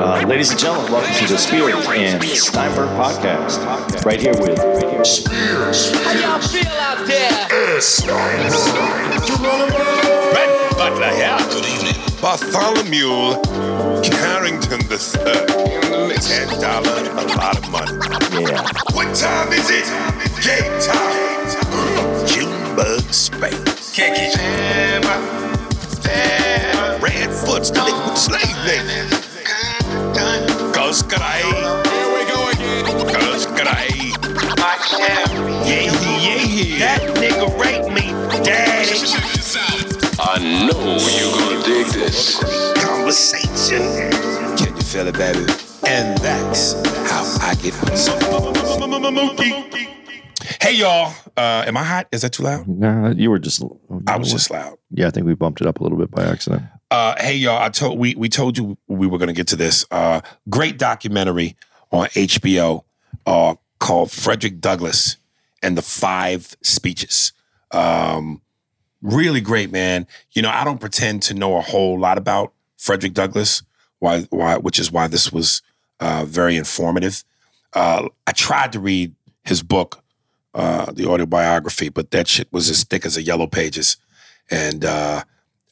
Uh, ladies and gentlemen, welcome to the Spears and Steinberg podcast. Right here with Spears. How y'all feel out there? Rhett Butler here. Good evening. Bartholomew Carrington the Third. Ten dollars, a lot of money. Yeah. What time is it? Game time. Junebug Space. Can't get Sam, Sam. Redfoot's the nigga slave name. Cause I. Here we go again. Cause I. Yeah, yeah. That nigga raped me, daddy. I know you gonna dig this. conversation. Can you feel it, baby? And that's how I get Hey y'all, uh, am I hot? Is that too loud? Nah, you were just. I was just loud. Yeah, I think we bumped it up a little bit by accident. Uh, hey y'all, I told we we told you we were gonna get to this. Uh, great documentary on HBO uh, called Frederick Douglass and the Five Speeches. Um, really great, man. You know, I don't pretend to know a whole lot about Frederick Douglass, why why which is why this was uh, very informative. Uh, I tried to read his book, uh, the autobiography, but that shit was as thick as a yellow pages, and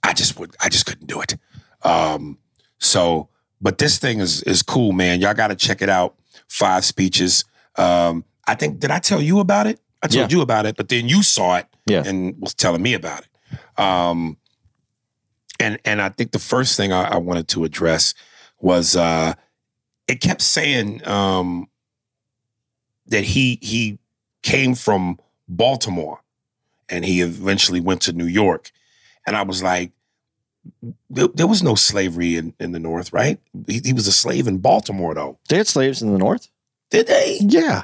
I just would I just couldn't do it. Um, so, but this thing is is cool, man. Y'all got to check it out. Five speeches. Um, I think did I tell you about it? I told Yeah. you about it, but then you saw it Yeah. and was telling me about it. Um, and and I think the first thing I, I wanted to address was uh, it kept saying um, that he he came from Baltimore and he eventually went to New York, and I was like, there, there was no slavery in, in the North, right? He, he was a slave in Baltimore, though. They had slaves in the North? Did they? Yeah.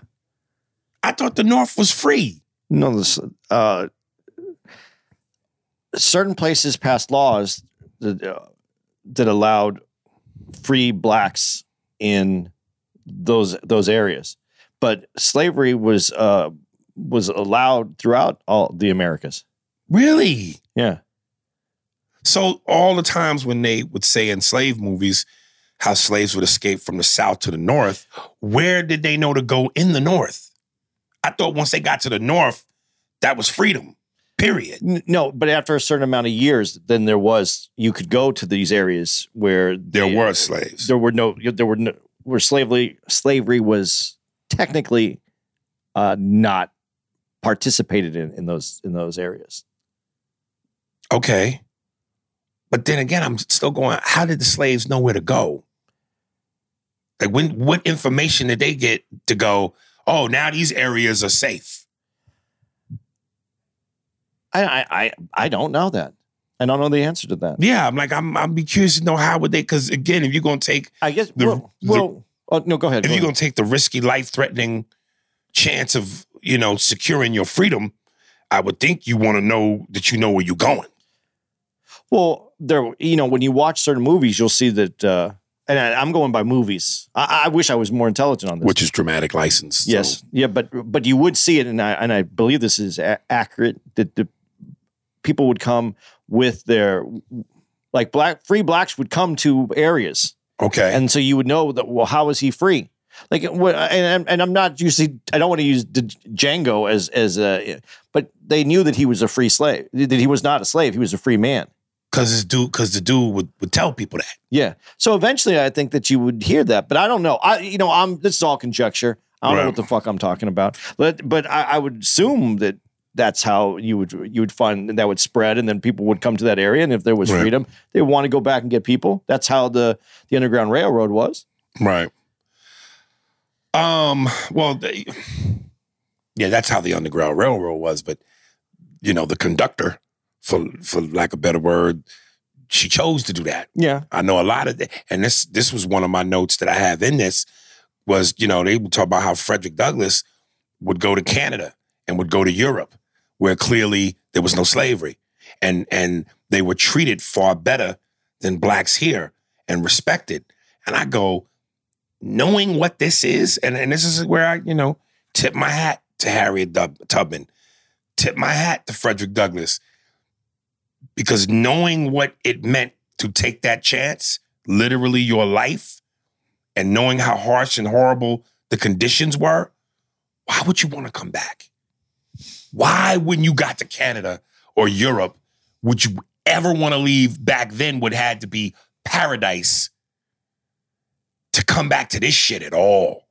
I thought the North was free. No, this, uh, certain places passed laws that, uh, that allowed free blacks in those those areas, but slavery was uh, was allowed throughout all the Americas. Really? Yeah, So all the times when they would say in slave movies how slaves would escape from the South to the North, where did they know to go in the North? I thought once they got to the North, that was freedom. Period. No, but after a certain amount of years, then there was you could go to these areas where There the- were slaves. there were no there were no where slavery slavery was technically uh, not participated in in those in those areas. Okay. But then again, I'm still going, how did the slaves know where to go? Like when what information did they get to go, oh, now these areas are safe? I I I, I don't know that. I don't know the answer to that. Yeah, I'm like, I'm I'm be curious to know how would they because again, if you're gonna take I guess The- well, the- well oh, no, go ahead. if go you're ahead. gonna take the risky, life threatening chance of, you know, securing your freedom, I would think you want to know that you know where you're going. Well, there, you know, when you watch certain movies, you'll see that, uh, and I, I'm going by movies. I, I wish I was more intelligent on this. Which is dramatic license. so- yes, yeah, but but you would see it, and I and I believe this is a- accurate that the people would come with their like black free blacks would come to areas, Okay. and so you would know that. Well, how is he free? Like, what, and and I'm not usually. I don't want to use Django as as a, but they knew that he was a free slave. That he was not a slave. He was a free man. Cause this dude, cause the dude would, would tell people that. Yeah. So eventually, I think that you would hear that, but I don't know. I, you know, I'm. This is all conjecture. I don't know what the fuck I'm talking about. But, but I, I would assume that that's how you would you would find that would spread, and then people would come to that area, and if there was Right. freedom, they would want to go back and get people. That's how the the Underground Railroad was. Right. Um, well, they, yeah, that's how the Underground Railroad was, but you know, the conductor, for for lack of a better word, she chose to do that. Yeah. I know a lot of that, and this this was one of my notes that I have in this was, you know, they would talk about how Frederick Douglass would go to Canada and would go to Europe, where clearly there was no slavery. And and they were treated far better than blacks here and respected. And I go, knowing what this is, and, and this is where I, you know, tip my hat to Harriet Tubman, tip my hat to Frederick Douglass, because knowing what it meant to take that chance, literally your life, and knowing how harsh and horrible the conditions were, why would you want to come back? Why, when you got to Canada or Europe, would you ever want to leave back then what had to be paradise to come back to this shit at all?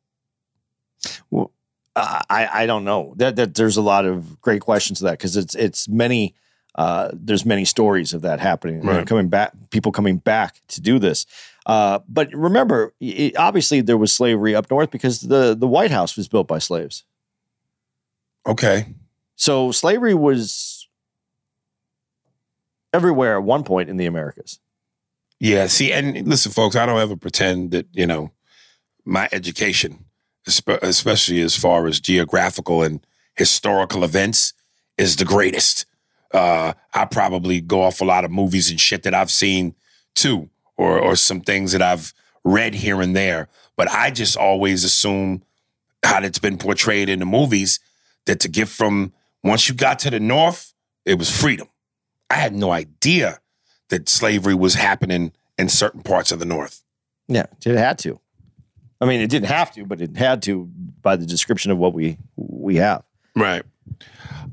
Well, I I don't know. That that there's a lot of great questions to that because it's it's many. Uh, there's many stories of that happening. Right. coming back, people coming back to do this. Uh, but remember, it, obviously there was slavery up north because the the White House was built by slaves. Okay. So slavery was everywhere at one point in the Americas. Yeah, see, and listen, folks, I don't ever pretend that, you know, my education, especially as far as geographical and historical events, is the greatest. Uh, I probably go off a lot of movies and shit that I've seen too, or or some things that I've read here and there. But I just always assume how it's been portrayed in the movies that to get from once you got to the north, it was freedom. I had no idea that slavery was happening in certain parts of the North. Yeah, it had to. I mean, it didn't have to, but it had to by the description of what we we have. Right.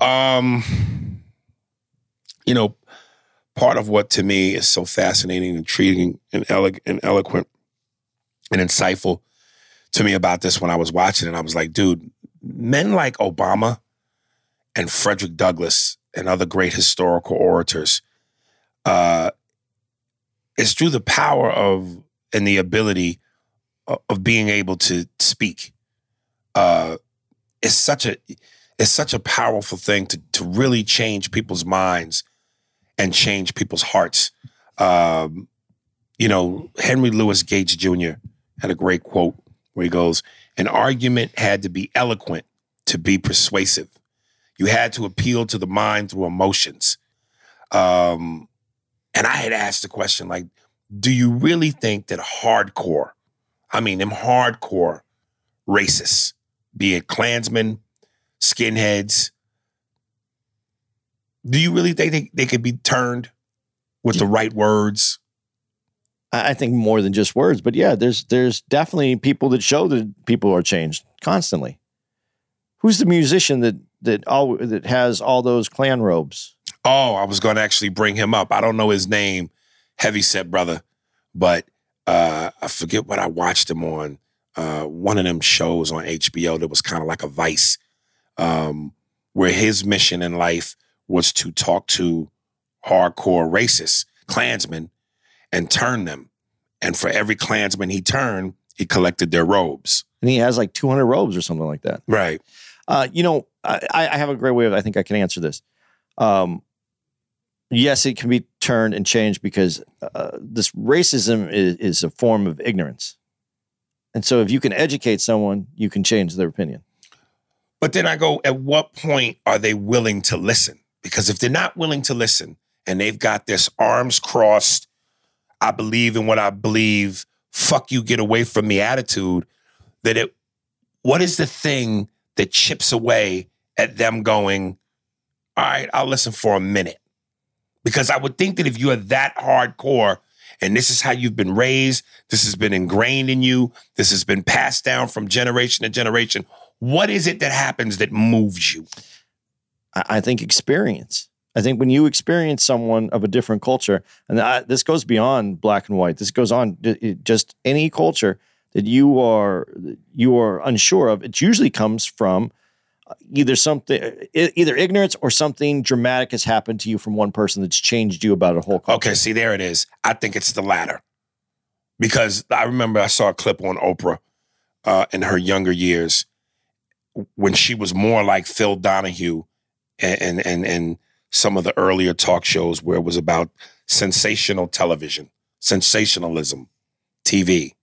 Um, you know, part of what to me is so fascinating, intriguing, and, elo- and eloquent and insightful to me about this when I was watching it, I was like, dude, men like Obama and Frederick Douglass and other great historical orators, uh, it's through the power of and the ability of, of being able to speak. Uh, it's such a it's such a powerful thing to to really change people's minds and change people's hearts. Um, you know, Henry Louis Gates Jr. had a great quote where he goes, "An argument had to be eloquent to be persuasive. You had to appeal to the mind through emotions." Um, and I had asked the question, like, do you really think that hardcore, I mean, them hardcore racists, be it Klansmen, skinheads, do you really think they, they could be turned with the right words? I I think more than just words, but yeah, there's there's definitely people that show that people are changed constantly. Who's the musician that that all that has all those Klan robes? Oh, I was going to actually bring him up. I don't know his name, Heavyset Brother, but uh, I forget what I watched him on. Uh, one of them shows on HBO that was kind of like a Vice, um, where his mission in life was to talk to hardcore racists, Klansmen, and turn them. And for every Klansman he turned, he collected their robes. And he has like 200 robes or something like that. Right. Uh, you know, I, I have a great way of. I think I can answer this. Um, yes, it can be turned and changed because uh, this racism is, is a form of ignorance, and so if you can educate someone, you can change their opinion. But then I go, at what point are they willing to listen? Because if they're not willing to listen and they've got this arms crossed, I believe in what I believe, fuck you, get away from me attitude, that it, what is the thing that chips away at them going, all right, I'll listen for a minute? Because I would think that if you are that hardcore and this is how you've been raised, this has been ingrained in you, this has been passed down from generation to generation, what is it that happens that moves you? I, think experience. I think when you experience someone of a different culture, and I, this goes beyond black and white. This goes on just any culture that you are you are unsure of. It usually comes from uh, either something, either ignorance or something dramatic has happened to you from one person that's changed you about a whole culture. Okay, see, there it is. I think it's the latter. Because I remember I saw a clip on Oprah uh, in her younger years when she was more like Phil Donahue and, and, and, some of the earlier talk shows where it was about sensational television, sensationalism, TV.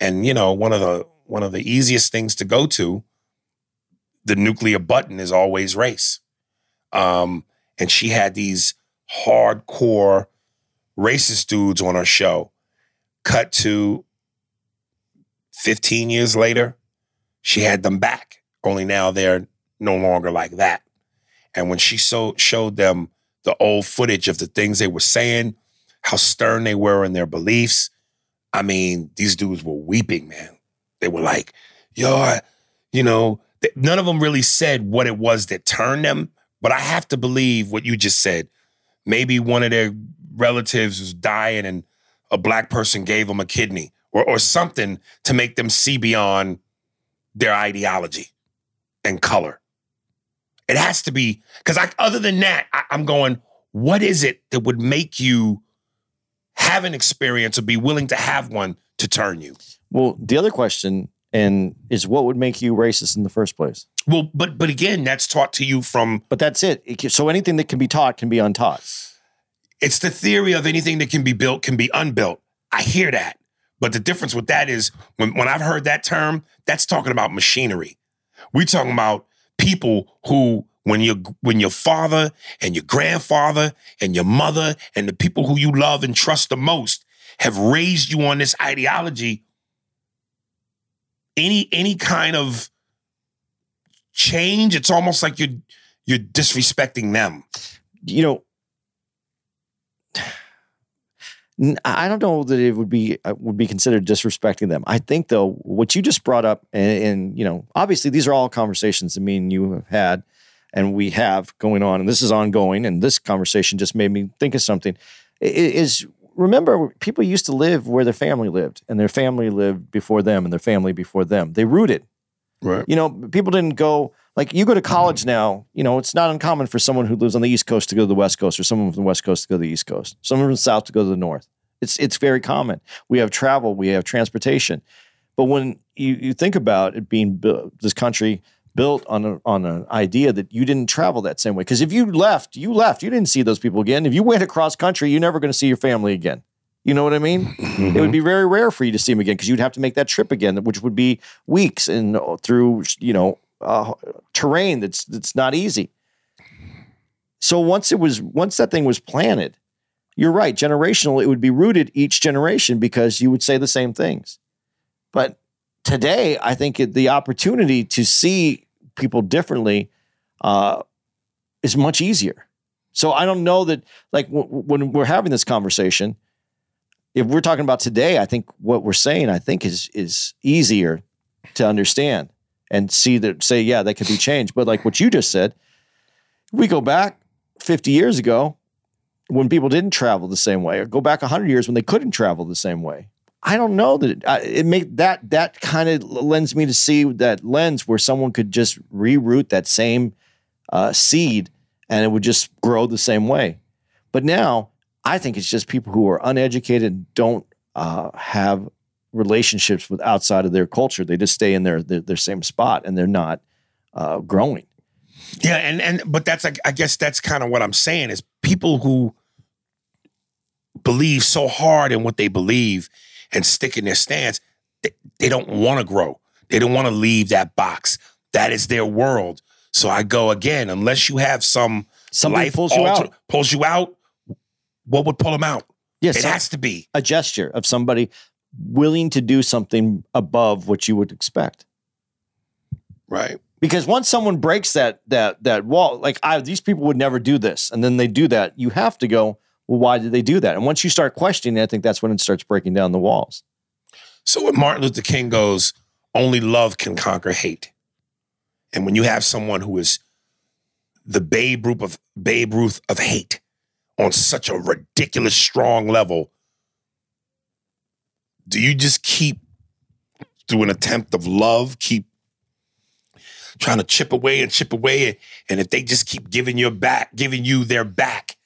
And, you know, one of the one of the easiest things to go to, the nuclear button is always race. Um, and she had these hardcore racist dudes on her show. Cut to 15 years later, she had them back, only now they're no longer like that. And when she so, showed them the old footage of the things they were saying, how stern they were in their beliefs, I mean, these dudes were weeping, man. They were like, yo, I, you know, th- none of them really said what it was that turned them, but I have to believe what you just said. Maybe one of their relatives was dying and a black person gave them a kidney or, or something to make them see beyond their ideology and color. It has to be because I, other than that, I, I'm going. What is it that would make you have an experience or be willing to have one to turn you? Well, the other question and is what would make you racist in the first place? Well, but but again, that's taught to you from. But that's it. It can- So anything that can be taught can be untaught. It's the theory of anything that can be built can be unbuilt. I hear that, but the difference with that is when when I've heard that term, that's talking about machinery. We're talking about people who when your when your father and your grandfather and your mother and the people who you love and trust the most have raised you on this ideology any any kind of change it's almost like you're you're disrespecting them. You know, I don't know that it would be uh, would be considered disrespecting them. I think though what you just brought up, and, and you know, obviously these are all conversations that me and you have had, and we have going on, and this is ongoing. And this conversation just made me think of something. Is remember people used to live where their family lived, and their family lived before them, and their family before them. They rooted. right You know, people didn't go like you go to college now. You know, it's not uncommon for someone who lives on the East Coast to go to the West Coast, or someone from the West Coast to go to the East Coast, someone from the South to go to the North. It's it's very common. We have travel, we have transportation, but when you, you think about it being built, this country built on a, on an idea that you didn't travel that same way. Because if you left, you left. You didn't see those people again. If you went across country, you're never going to see your family again. You know what I mean? it would be very rare for you to see them again because you'd have to make that trip again, which would be weeks and uh, through you know uh, terrain that's that's not easy. So once it was once that thing was planted, you're right. Generational, it would be rooted each generation because you would say the same things. But today, I think the opportunity to see people differently uh, is much easier. So I don't know that like w- when we're having this conversation, if we're talking about today, I think what we're saying, I think is is easier to understand and see that say, yeah, that could be changed. But like what you just said, we go back 50 years ago when people didn't travel the same way, or go back 100 years when they couldn't travel the same way. I don't know that it, it make that that kind of lends me to see that lens where someone could just reroot that same uh, seed and it would just grow the same way. But now I think it's just people who are uneducated don't uh, have relationships with outside of their culture. They just stay in their their, their same spot and they're not uh, growing. Yeah, and and but that's like I guess that's kind of what I'm saying is people who believe so hard in what they believe and stick in their stance, they, they don't want to grow. They don't want to leave that box. That is their world. So I go again, unless you have some Something life pulls you out. pulls you out. What would pull them out? Yes, it has to be a gesture of somebody willing to do something above what you would expect. right. Because once someone breaks that that that wall, like I, these people would never do this, and then they do that, you have to go. Well, why did they do that? And once you start questioning, it, I think that's when it starts breaking down the walls. So when Martin Luther King goes, only love can conquer hate. And when you have someone who is the Babe Ruth of Babe Ruth of hate on such a ridiculous strong level, do you just keep through an attempt of love, keep trying to chip away and chip away, and if they just keep giving your back, giving you their back,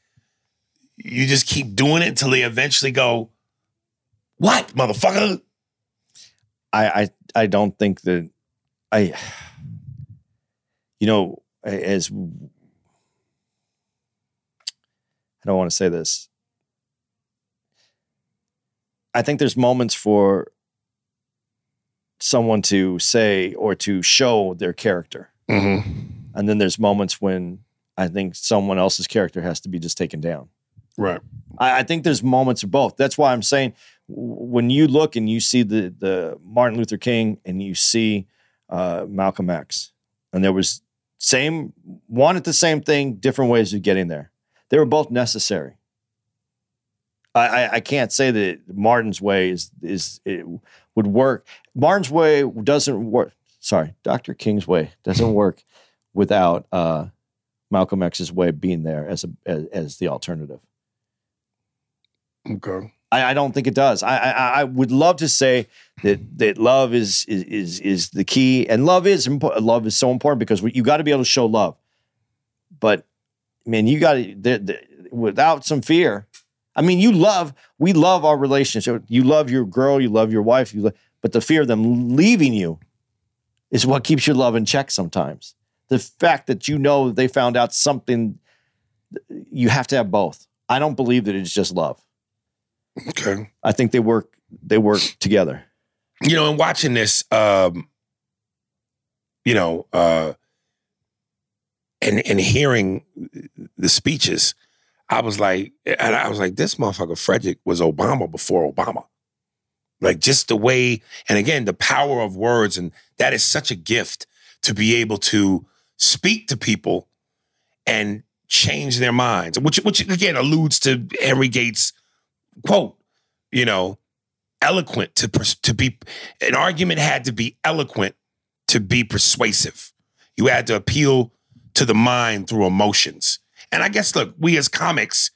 you just keep doing it until they eventually go, "What, motherfucker?" I I, I don't think that I, you know, as I don't want to say this. I think there's moments for someone to say or to show their character. Mm-hmm. And then there's moments when I think someone else's character has to be just taken down. Right. I, I think there's moments of both. That's why I'm saying when you look and you see the the Martin Luther King and you see uh, Malcolm X, and there was same wanted the same thing, different ways of getting there. They were both necessary. I, I, I can't say that Martin's way is is it would work. Martin's way doesn't work. Sorry, Dr. King's way doesn't work without uh, Malcolm X's way being there as a as, as the alternative. Okay. I, I don't think it does. I, I I would love to say that that love is is is, is the key, and love is important. Love is so important because you got to be able to show love. But man, you got to without some fear. I mean, you love. We love our relationship. You love your girl. You love your wife. You, love, but the fear of them leaving you is what keeps your love in check. Sometimes the fact that you know they found out something, you have to have both. I don't believe that it's just love. Okay. I think they work they work together. You know, and watching this, um, you know, uh, and and hearing the speeches, I was like, and I was like, this motherfucker Frederick was Obama before Obama. Like just the way, and again, the power of words, and that is such a gift to be able to speak to people and change their minds, which which again alludes to Henry Gates' quote, you know, eloquent to to be an argument had to be eloquent to be persuasive. You had to appeal to the mind through emotions. And I guess look, we as comics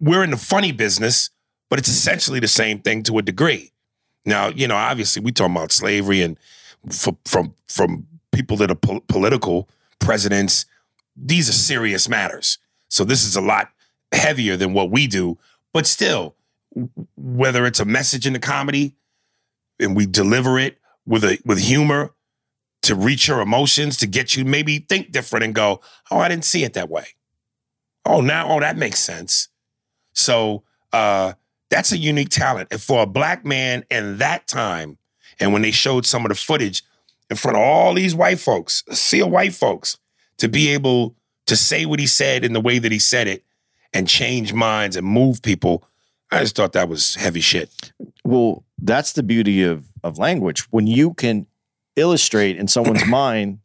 we're in the funny business, but it's essentially the same thing to a degree. Now, you know, obviously we talking about slavery and f- from from people that are po- political presidents, these are serious matters. So this is a lot heavier than what we do, but still, whether it's a message in the comedy and we deliver it with a with humor to reach your emotions, to get you maybe think different and go, oh, I didn't see it that way. Oh, now, oh, that makes sense. So uh, that's a unique talent. And for a black man in that time, and when they showed some of the footage in front of all these white folks, see a white folks, to be able to say what he said in the way that he said it and change minds and move people, I just thought that was heavy shit. Well, that's the beauty of of language. When you can illustrate in someone's mind,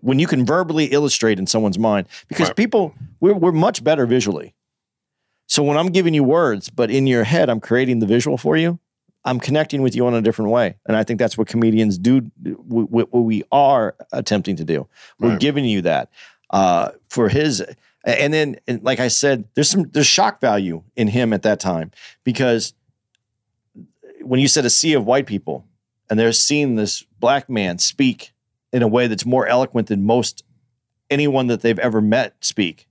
when you can verbally illustrate in someone's mind, because Right. people we're we're much better visually. So when I'm giving you words, but in your head I'm creating the visual for you, I'm connecting with you in a different way, and I think that's what comedians do. What we are attempting to do. We're Right. giving you that uh, for his. And then, and like I said, there's some there's shock value in him at that time because when you said a sea of white people and they're seeing this black man speak in a way that's more eloquent than most anyone that they've ever met speak.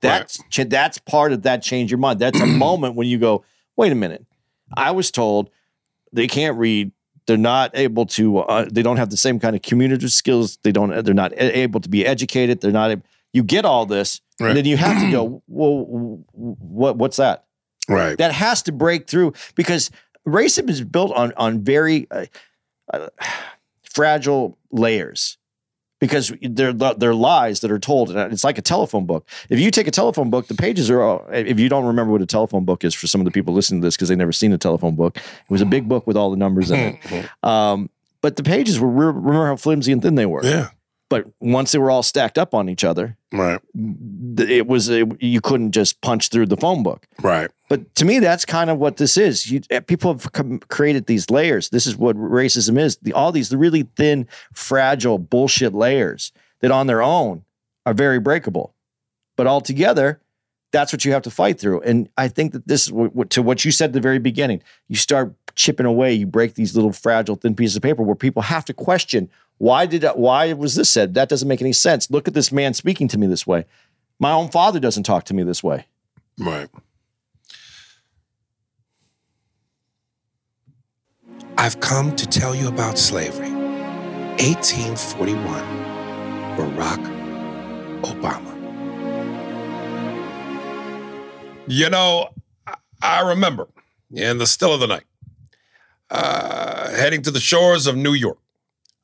That's ch- that's part of that change your mind. That's a moment when you go, wait a minute. I was told they can't read. They're not able to. Uh, they don't have the same kind of communicative skills. They don't. They're not able to be educated. They're not. You get all this, Right. and then you have to go. Well, what? What's that? Right. that has to break through because racism is built on on very uh, uh, fragile layers because they're they're lies that are told. And it's like a telephone book. If you take a telephone book the pages are all, if you don't remember what a telephone book is for some of the people listening to this because they've never seen a telephone book it was a big book with all the numbers in it. Um, but the pages were remember how flimsy and thin they were? Yeah. But once they were all stacked up on each other Right. it was a, you couldn't just punch through the phone book Right. but to me, that's kind of what this is. You, eh, people have com- created these layers. This is what racism is. The, all these really thin, fragile bullshit layers that on their own are very breakable, but all together, that's what you have to fight through. And I think that this is what, what- to what you said at the very beginning. You start chipping away. You break these little fragile, thin pieces of paper where people have to question why did I- why was this said? That doesn't make any sense. Look at this man speaking to me this way. My own father doesn't talk to me this way. Right. I've come to tell you about slavery. 1841. Barack Obama. You know, I- remember in the still of the night, uh, heading to the shores of New York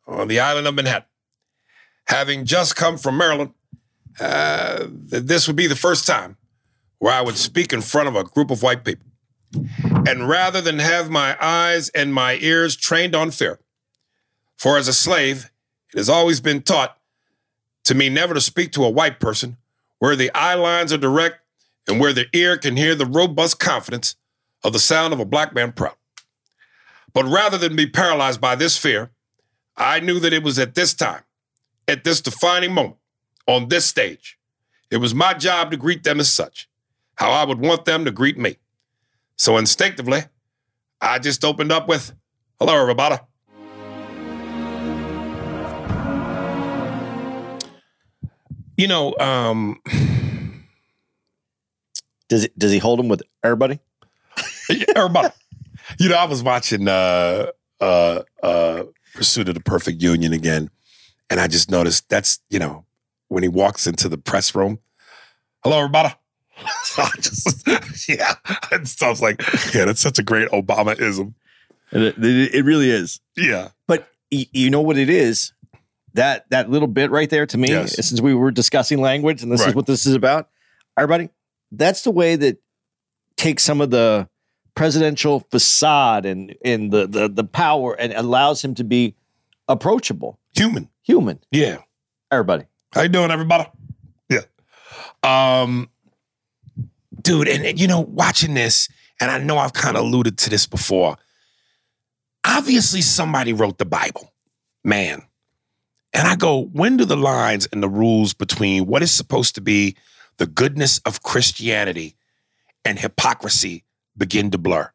on the island of Manhattan. Having just come from Maryland, uh, that this would be the first time where I would speak in front of a group of white people. And rather than have my eyes and my ears trained on fear, for as a slave, it has always been taught to me never to speak to a white person where the eye lines are direct and where their ear can hear the robust confidence of the sound of a black man proud. But rather than be paralyzed by this fear, I knew that it was at this time, at this defining moment, on this stage, it was my job to greet them as such, how I would want them to greet me. So instinctively, I just opened up with, hello, everybody. You know, um, Does it, does he hold him with everybody? everybody. you know, I was watching uh uh uh Pursuit of the Perfect Union again, and I just noticed that's, you know, when he walks into the press room, hello, everybody. I just, yeah, and stuff like, yeah, that's such a great Obama-ism. It, it, it really is. Yeah. But y- you know what it is? That that little bit right there to me, Yes. since we were discussing language and this is what this is about, everybody, that's the way that takes some of the presidential facade and and the the, the power and allows him to be approachable, Human. human. Yeah. Everybody. How you doing, everybody? Yeah. Um, dude, and, and, you know, watching this, and I know I've kind of alluded to this before. Obviously, somebody wrote the Bible, man. And I go, when do the lines and the rules between what is supposed to be the goodness of Christianity and hypocrisy begin to blur?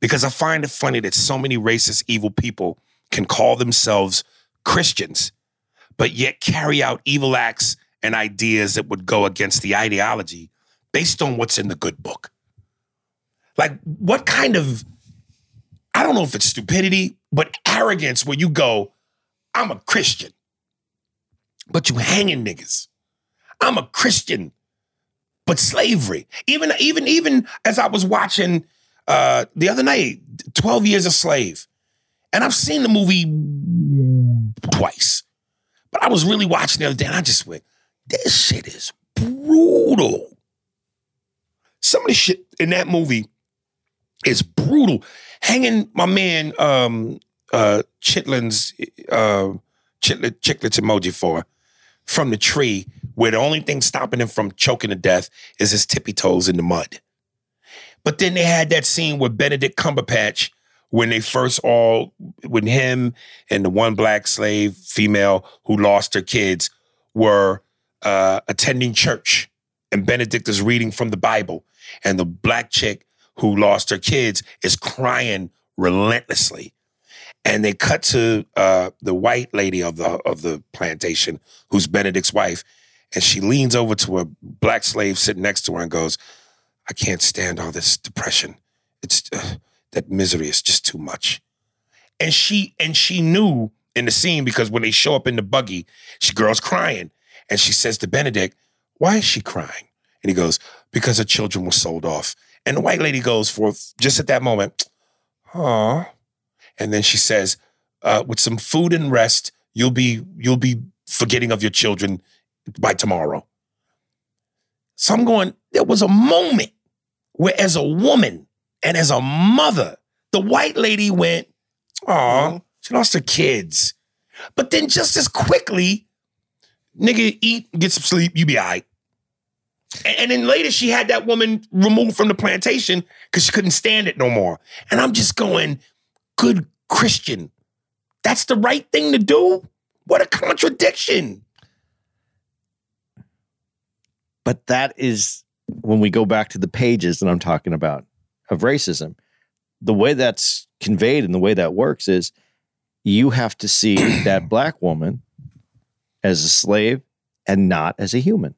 Because I find it funny that so many racist, evil people can call themselves Christians but yet carry out evil acts and ideas that would go against the ideology based on what's in the good book. Like, what kind of, I don't know if it's stupidity, but arrogance where you go, I'm a Christian, but you hanging niggas. I'm a Christian, but slavery. Even, even, even as I was watching uh, the other night, 12 Years a Slave, and I've seen the movie twice. But I was really watching the other day and I just went, this shit is brutal. Some of the shit in that movie is brutal. Hanging my man um uh Chitlin's uh Chicklets emoji for from the tree where the only thing stopping him from choking to death is his tippy toes in the mud. But then they had that scene with Benedict Cumberbatch when they first all when him and the one black slave female who lost her kids were uh, attending church and benedict is reading from the bible and the black chick who lost her kids is crying relentlessly and they cut to uh, the white lady of the of the plantation who's benedict's wife and she leans over to a black slave sitting next to her and goes i can't stand all this depression it's uh, that misery is just too much and she and she knew in the scene because when they show up in the buggy, she girl's crying, and she says to Benedict, "Why is she crying?" And he goes, "Because her children were sold off." And the white lady goes for just at that moment, "Aw," and then she says, uh, "With some food and rest, you'll be you'll be forgetting of your children by tomorrow." So I'm going. There was a moment where, as a woman and as a mother, the white lady went, Aw, mm-hmm. she lost her kids. But then just as quickly, nigga, eat, get some sleep, you be all right. And, and then later she had that woman removed from the plantation because she couldn't stand it no more. And I'm just going, good Christian. That's the right thing to do? What a contradiction. But that is when we go back to the pages that I'm talking about of racism. The way that's conveyed and the way that works is you have to see that black woman as a slave and not as a human.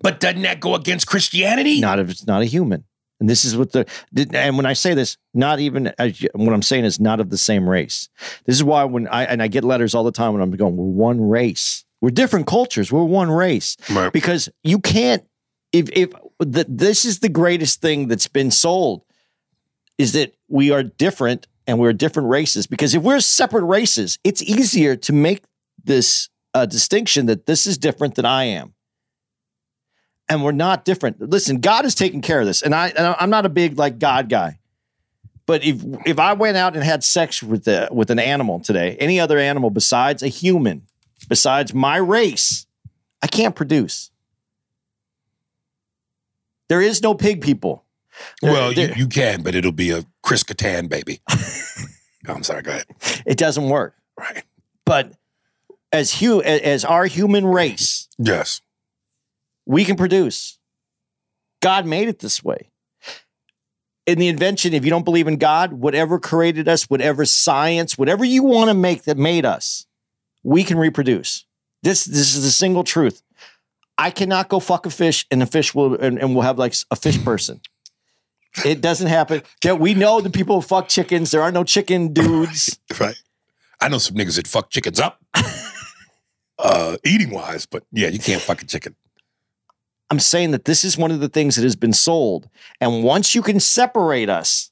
But doesn't that go against Christianity? Not if it's not a human. And this is what the and when I say this, not even as what I'm saying is not of the same race. This is why when I and I get letters all the time when I'm going, we're one race. We're different cultures. We're one race. Right. because you can't if if the, this is the greatest thing that's been sold is that we are different and we're different races. Because if we're separate races it's easier to make this uh, distinction that this is different than i am. And we're not different. Listen god is taking care of this. And i and i'm not a big like god guy. But if if i went out and had sex with the with an animal today any other animal besides a human besides my race i can't produce There is no pig people. There- well, you, there- you can, but it'll be a Chris Kattan baby. Oh, I'm sorry. Go ahead. it doesn't work. Right. But as hu- as our human race, Yes. we can produce. God made it this way. In the invention, if you don't believe in God, whatever created us, whatever science, whatever you want to make that made us, we can reproduce. This this is the single truth. I cannot go fuck a fish and the fish will and, and we'll have like a fish person. It doesn't happen. We know the people who fuck chickens. There are no chicken dudes. Right. I know some niggas that fuck chickens up, uh, eating wise, but yeah, you can't fuck a chicken. I'm saying that this is one of the things that has been sold. And once you can separate us,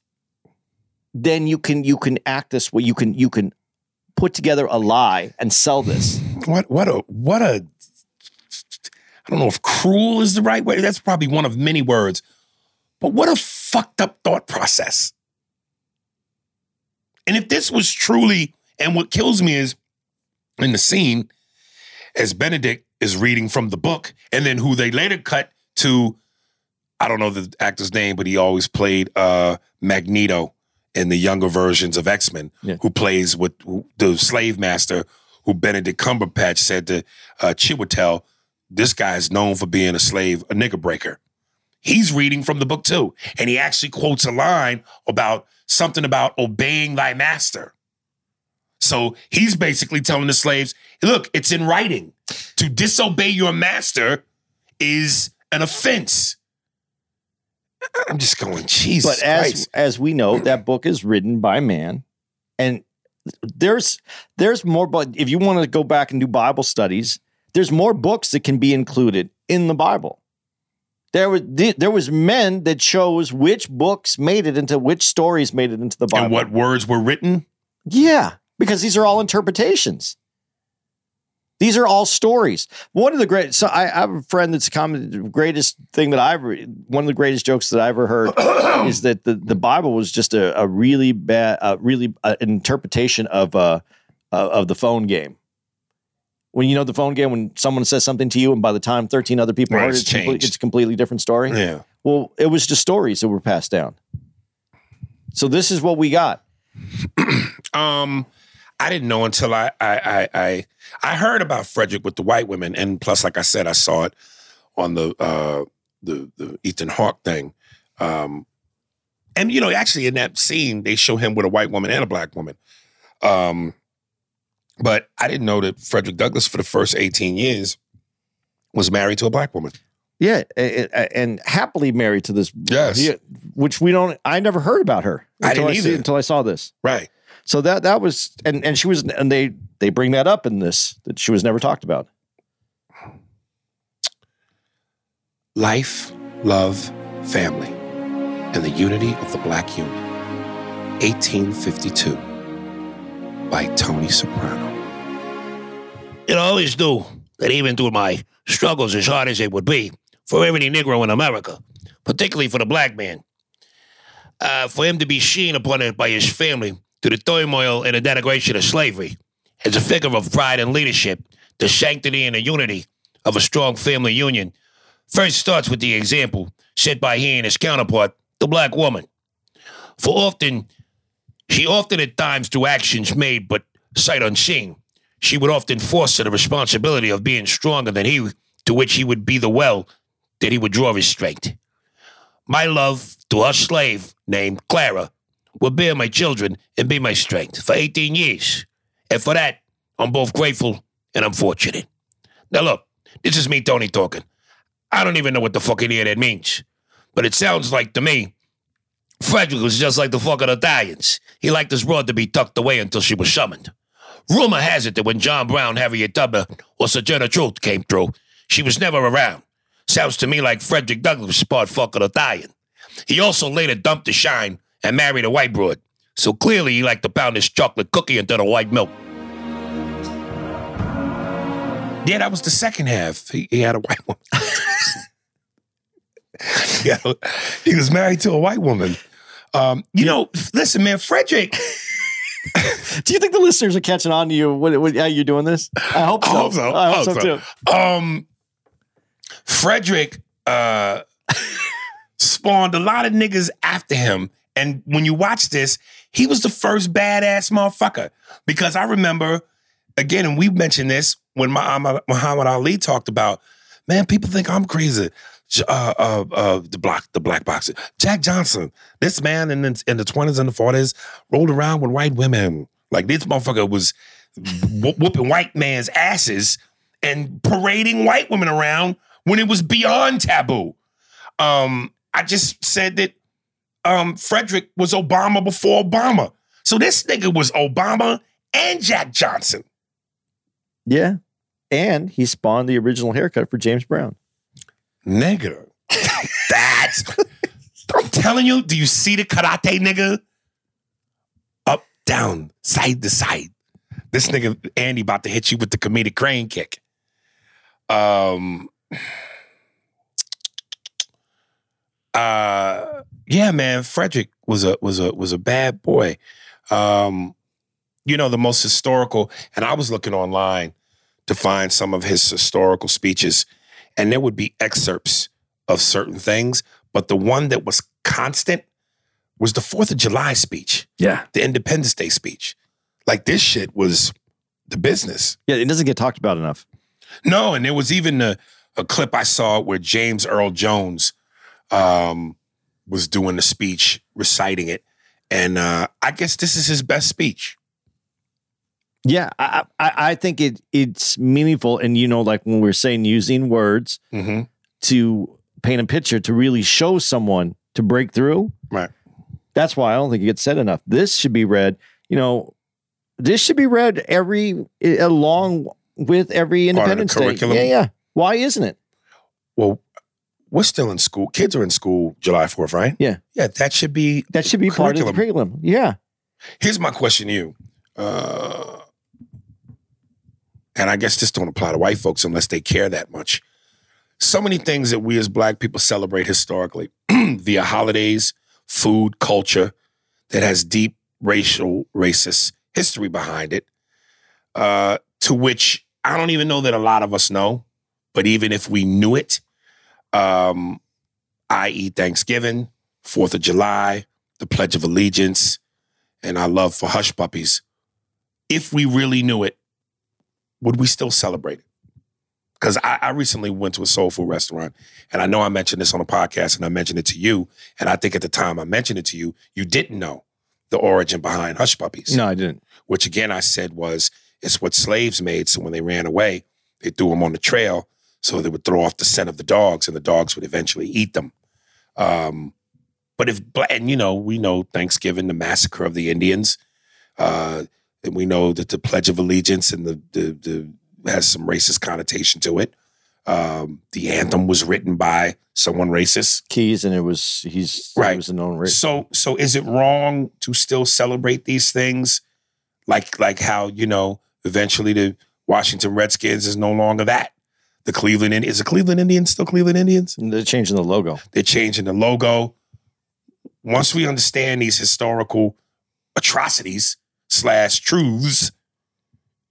then you can you can act this way. You can you can put together a lie and sell this. What what a what a I don't know if cruel is the right way. That's probably one of many words. But what a fucked up thought process. And if this was truly, and what kills me is in the scene, as Benedict is reading from the book, and then who they later cut to, I don't know the actor's name, but he always played uh Magneto in the younger versions of X-Men, Yeah. who plays with who- the slave master who Benedict Cumberbatch said to uh, Chiwetel, this guy is known for being a slave, a nigger breaker. He's reading from the book too. And he actually quotes a line about something about obeying thy master. So he's basically telling the slaves, look, it's in writing. To disobey your master is an offense. I'm just going, Jesus but as Christ. as we know, that book is written by man, and there's there's more. But if you want to go back and do Bible studies, there's more books that can be included in the Bible. There was there was men that chose which books made it into which stories made it into the Bible. And what words were written? Yeah, because these are all interpretations. These are all stories. One of the great. So I, I have a friend that's commented. The greatest thing that I've one of the greatest jokes that I ever heard is that the, the Bible was just a, a really bad, uh, really uh, an interpretation of uh, of the phone game. When you know the phone game, when someone says something to you, and by the time thirteen other people Right, heard it, it's it's, complete- it's a completely different story. Yeah. Well, it was just stories that were passed down. So this is what we got. Um, I didn't know until I I I I, I heard about Frederick with the white women, and plus, like I said, I saw it on the uh the the Ethan Hawke thing. Um, and you know, actually, in that scene, they show him with a white woman and a black woman. Um, but I didn't know that Frederick Douglass, for the first eighteen years, was married to a black woman. Yeah, a- a- and happily married to this. Yes. Which we don't. I never heard about her. I didn't see- either. until I saw this. Right. So that that was, and and she was, and they they bring that up in this that she was never talked about. Life, love, family, and the unity of the Black Union. 1852 by Tony Soprano. It always knew that even through my struggles, as hard as they would be, for every Negro in America, particularly for the black man, uh, for him to be seen upon it by his family through the turmoil and the denigration of slavery as a figure of pride and leadership, the sanctity and the unity of a strong family union, first starts with the example set by he and his counterpart, the black woman. For often, she often at times through actions made but sight unseen, she would often foster the responsibility of being stronger than he, to which he would be the well that he would draw his strength. My love to her slave named Clara will bear my children and be my strength for 18 years. And for that, I'm both grateful and I'm fortunate. Now, look, this is me, Tony, talking. I don't even know what the fuck any of that means. But it sounds like to me, Frederick was just like the fucking Italians. He liked his broad to be tucked away until she was summoned. Rumor has it that when John Brown, Harriet Tubman, or Sojourner Truth came through, she was never around. Sounds to me like Frederick Douglass was part fucking Italian. He also later dumped the shine and married a white broad. So clearly he liked to pound his chocolate cookie into the white milk. Yeah, that was the second half. He, he had a white woman. yeah, he was married to a white woman. Um, you know, listen, man, Frederick. Do you think the listeners are catching on to you? What, what, how you're doing this? I hope so. I hope so. I hope so, too. Um, Frederick, uh, spawned a lot of niggas after him. And when you watch this, he was the first badass motherfucker. Because I remember, again, and we mentioned this when Muhammad, Muhammad Ali talked about, man, people think I'm crazy. Uh, uh, uh, the black, the black boxer, Jack Johnson. This man in the, in the 20s and the 40s rolled around with white women. Like this motherfucker was wh- whooping white man's asses and parading white women around when it was beyond taboo. Um, I just said that um, Frederick was Obama before Obama. So this nigga was Obama and Jack Johnson. Yeah. And he spawned the original haircut for James Brown. Nigga. That's I'm telling you, do you see the karate nigga? Up, down, side to side. This nigga Andy about to hit you with the comedic crane kick. Um uh yeah, man, Frederick was a was a was a bad boy. Um, you know, the most historical, and I was looking online to find some of his historical speeches, and there would be excerpts of certain things, but the one that was constant was the Fourth of July speech, Yeah. the Independence Day speech. Like this shit was the business. Yeah. It doesn't get talked about enough. No, and there was even a, a clip I saw where James Earl Jones um, was doing the speech, reciting it, and uh, I guess this is his best speech. Yeah. I, I, I think it it's meaningful. And, you know, like when we're saying using words Mm-hmm. to paint a picture to really show someone to break through. Right. That's why I don't think it gets said enough. This should be read, you know, this should be read every along with every Independence Day. Yeah, yeah. Why isn't it? Well, we're still in school. Kids are in school July Fourth, right? Yeah. yeah. That should be. That should be part of the curriculum. Yeah. Here's my question to you, uh, and I guess this don't apply to white folks unless they care that much. So many things that we as Black people celebrate historically via holidays, food, culture that has deep racial, racist history behind it, uh, to which I don't even know that a lot of us know. But even if we knew it, um, i.e., Thanksgiving, Fourth of July, the Pledge of Allegiance, and our love for hush puppies, if we really knew it, would we still celebrate it? Because I, I recently went to a soul food restaurant, and I know I mentioned this on a podcast, and I mentioned it to you, and I think at the time I mentioned it to you, you didn't know the origin behind hush puppies No, I didn't. which again I said was it's what slaves made. So when they ran away, they threw them on the trail so they would throw off the scent of the dogs, and the dogs would eventually eat them. Um, but if and you know we know Thanksgiving, the massacre of the Indians, uh, and we know that the Pledge of Allegiance and the the, the has some racist connotation to it. Um, the anthem was written by someone racist. Keys and it was he's Right. He was a known race. So so is it wrong to still celebrate these things? Like like how, you know, eventually the Washington Redskins is no longer that. The Cleveland Indians is the Cleveland Indians still Cleveland Indians? They're changing the logo. They're changing the logo. Once we understand these historical atrocities slash truths,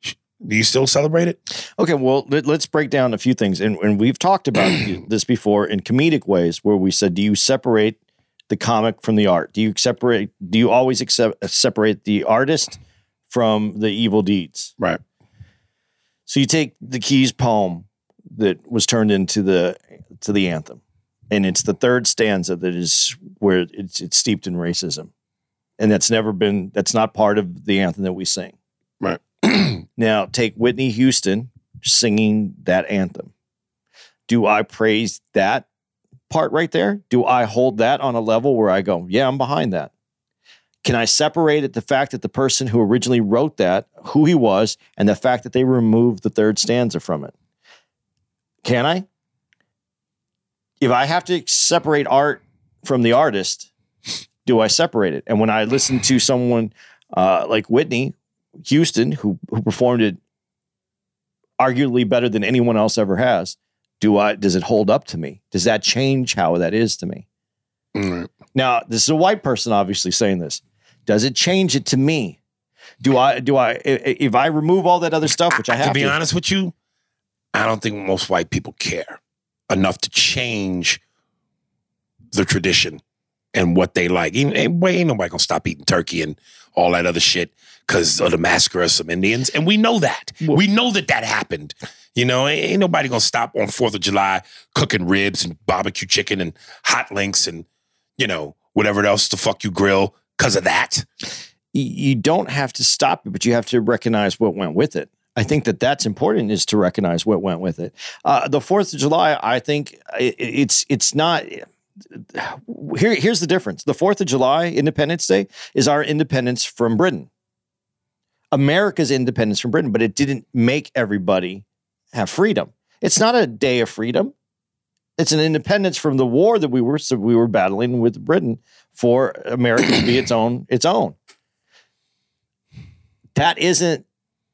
do you still celebrate it? Okay, well, let, us break down a few things. And, and we've talked about this before in comedic ways where we said, do you separate the comic from the art? Do you separate, do you always accept, uh, separate the artist from the evil deeds? Right. So you take the Keys poem that was turned into the to the anthem, and it's the third stanza that is where it's it's steeped in racism, and that's never been that's not part of the anthem that we sing. Right. now take Whitney Houston singing that anthem. Do I praise that part right there? Do I hold that on a level where I go, yeah, I'm behind that? Can I separate it the fact that the person who originally wrote that, who he was, and the fact that they removed the third stanza from it? Can I? If I have to separate art from the artist, do I separate it? And when I listen to someone uh, like Whitney Houston, who who performed it arguably better than anyone else ever has, do I does it hold up to me? Does that change how that is to me? Right. Now, this is a white person obviously saying this. Does it change it to me? Do I do I i- i- if I remove all that other stuff, which I have to to, be honest with you, I don't think most white people care enough to change the tradition and what they like. Ain't, ain't, ain't nobody gonna stop eating turkey and all that other shit because of the massacre of some Indians, and we know that. we know that that happened. You know, ain't, ain't nobody gonna stop on Fourth of July cooking ribs and barbecue chicken and hot links and you know whatever else the fuck you grill because of that. You don't have to stop it, but you have to recognize what went with it. I think that that's important is to recognize what went with it. Uh, the Fourth of July, I think i- i- it's it's not. Here, here's the difference. The Fourth of July, Independence Day, is our independence from Britain. America's independence from Britain, but it didn't make everybody have freedom. It's not a day of freedom. It's an independence from the war that we were so we were battling with Britain for America to be its own its own. That isn't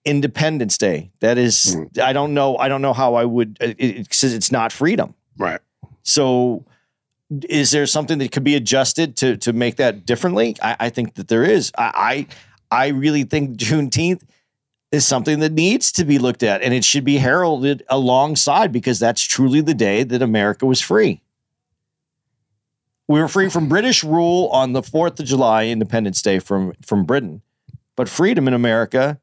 Independence Day. That is hmm. I don't know I don't know how I would uh, it, it says it's not freedom. Right. So is there something that could be adjusted to to make that differently? I, I think that there is. I, I I really think Juneteenth is something that needs to be looked at and it should be heralded alongside because that's truly the day that America was free. We were free from British rule on the 4th of July, Independence Day from, from Britain. But freedom in America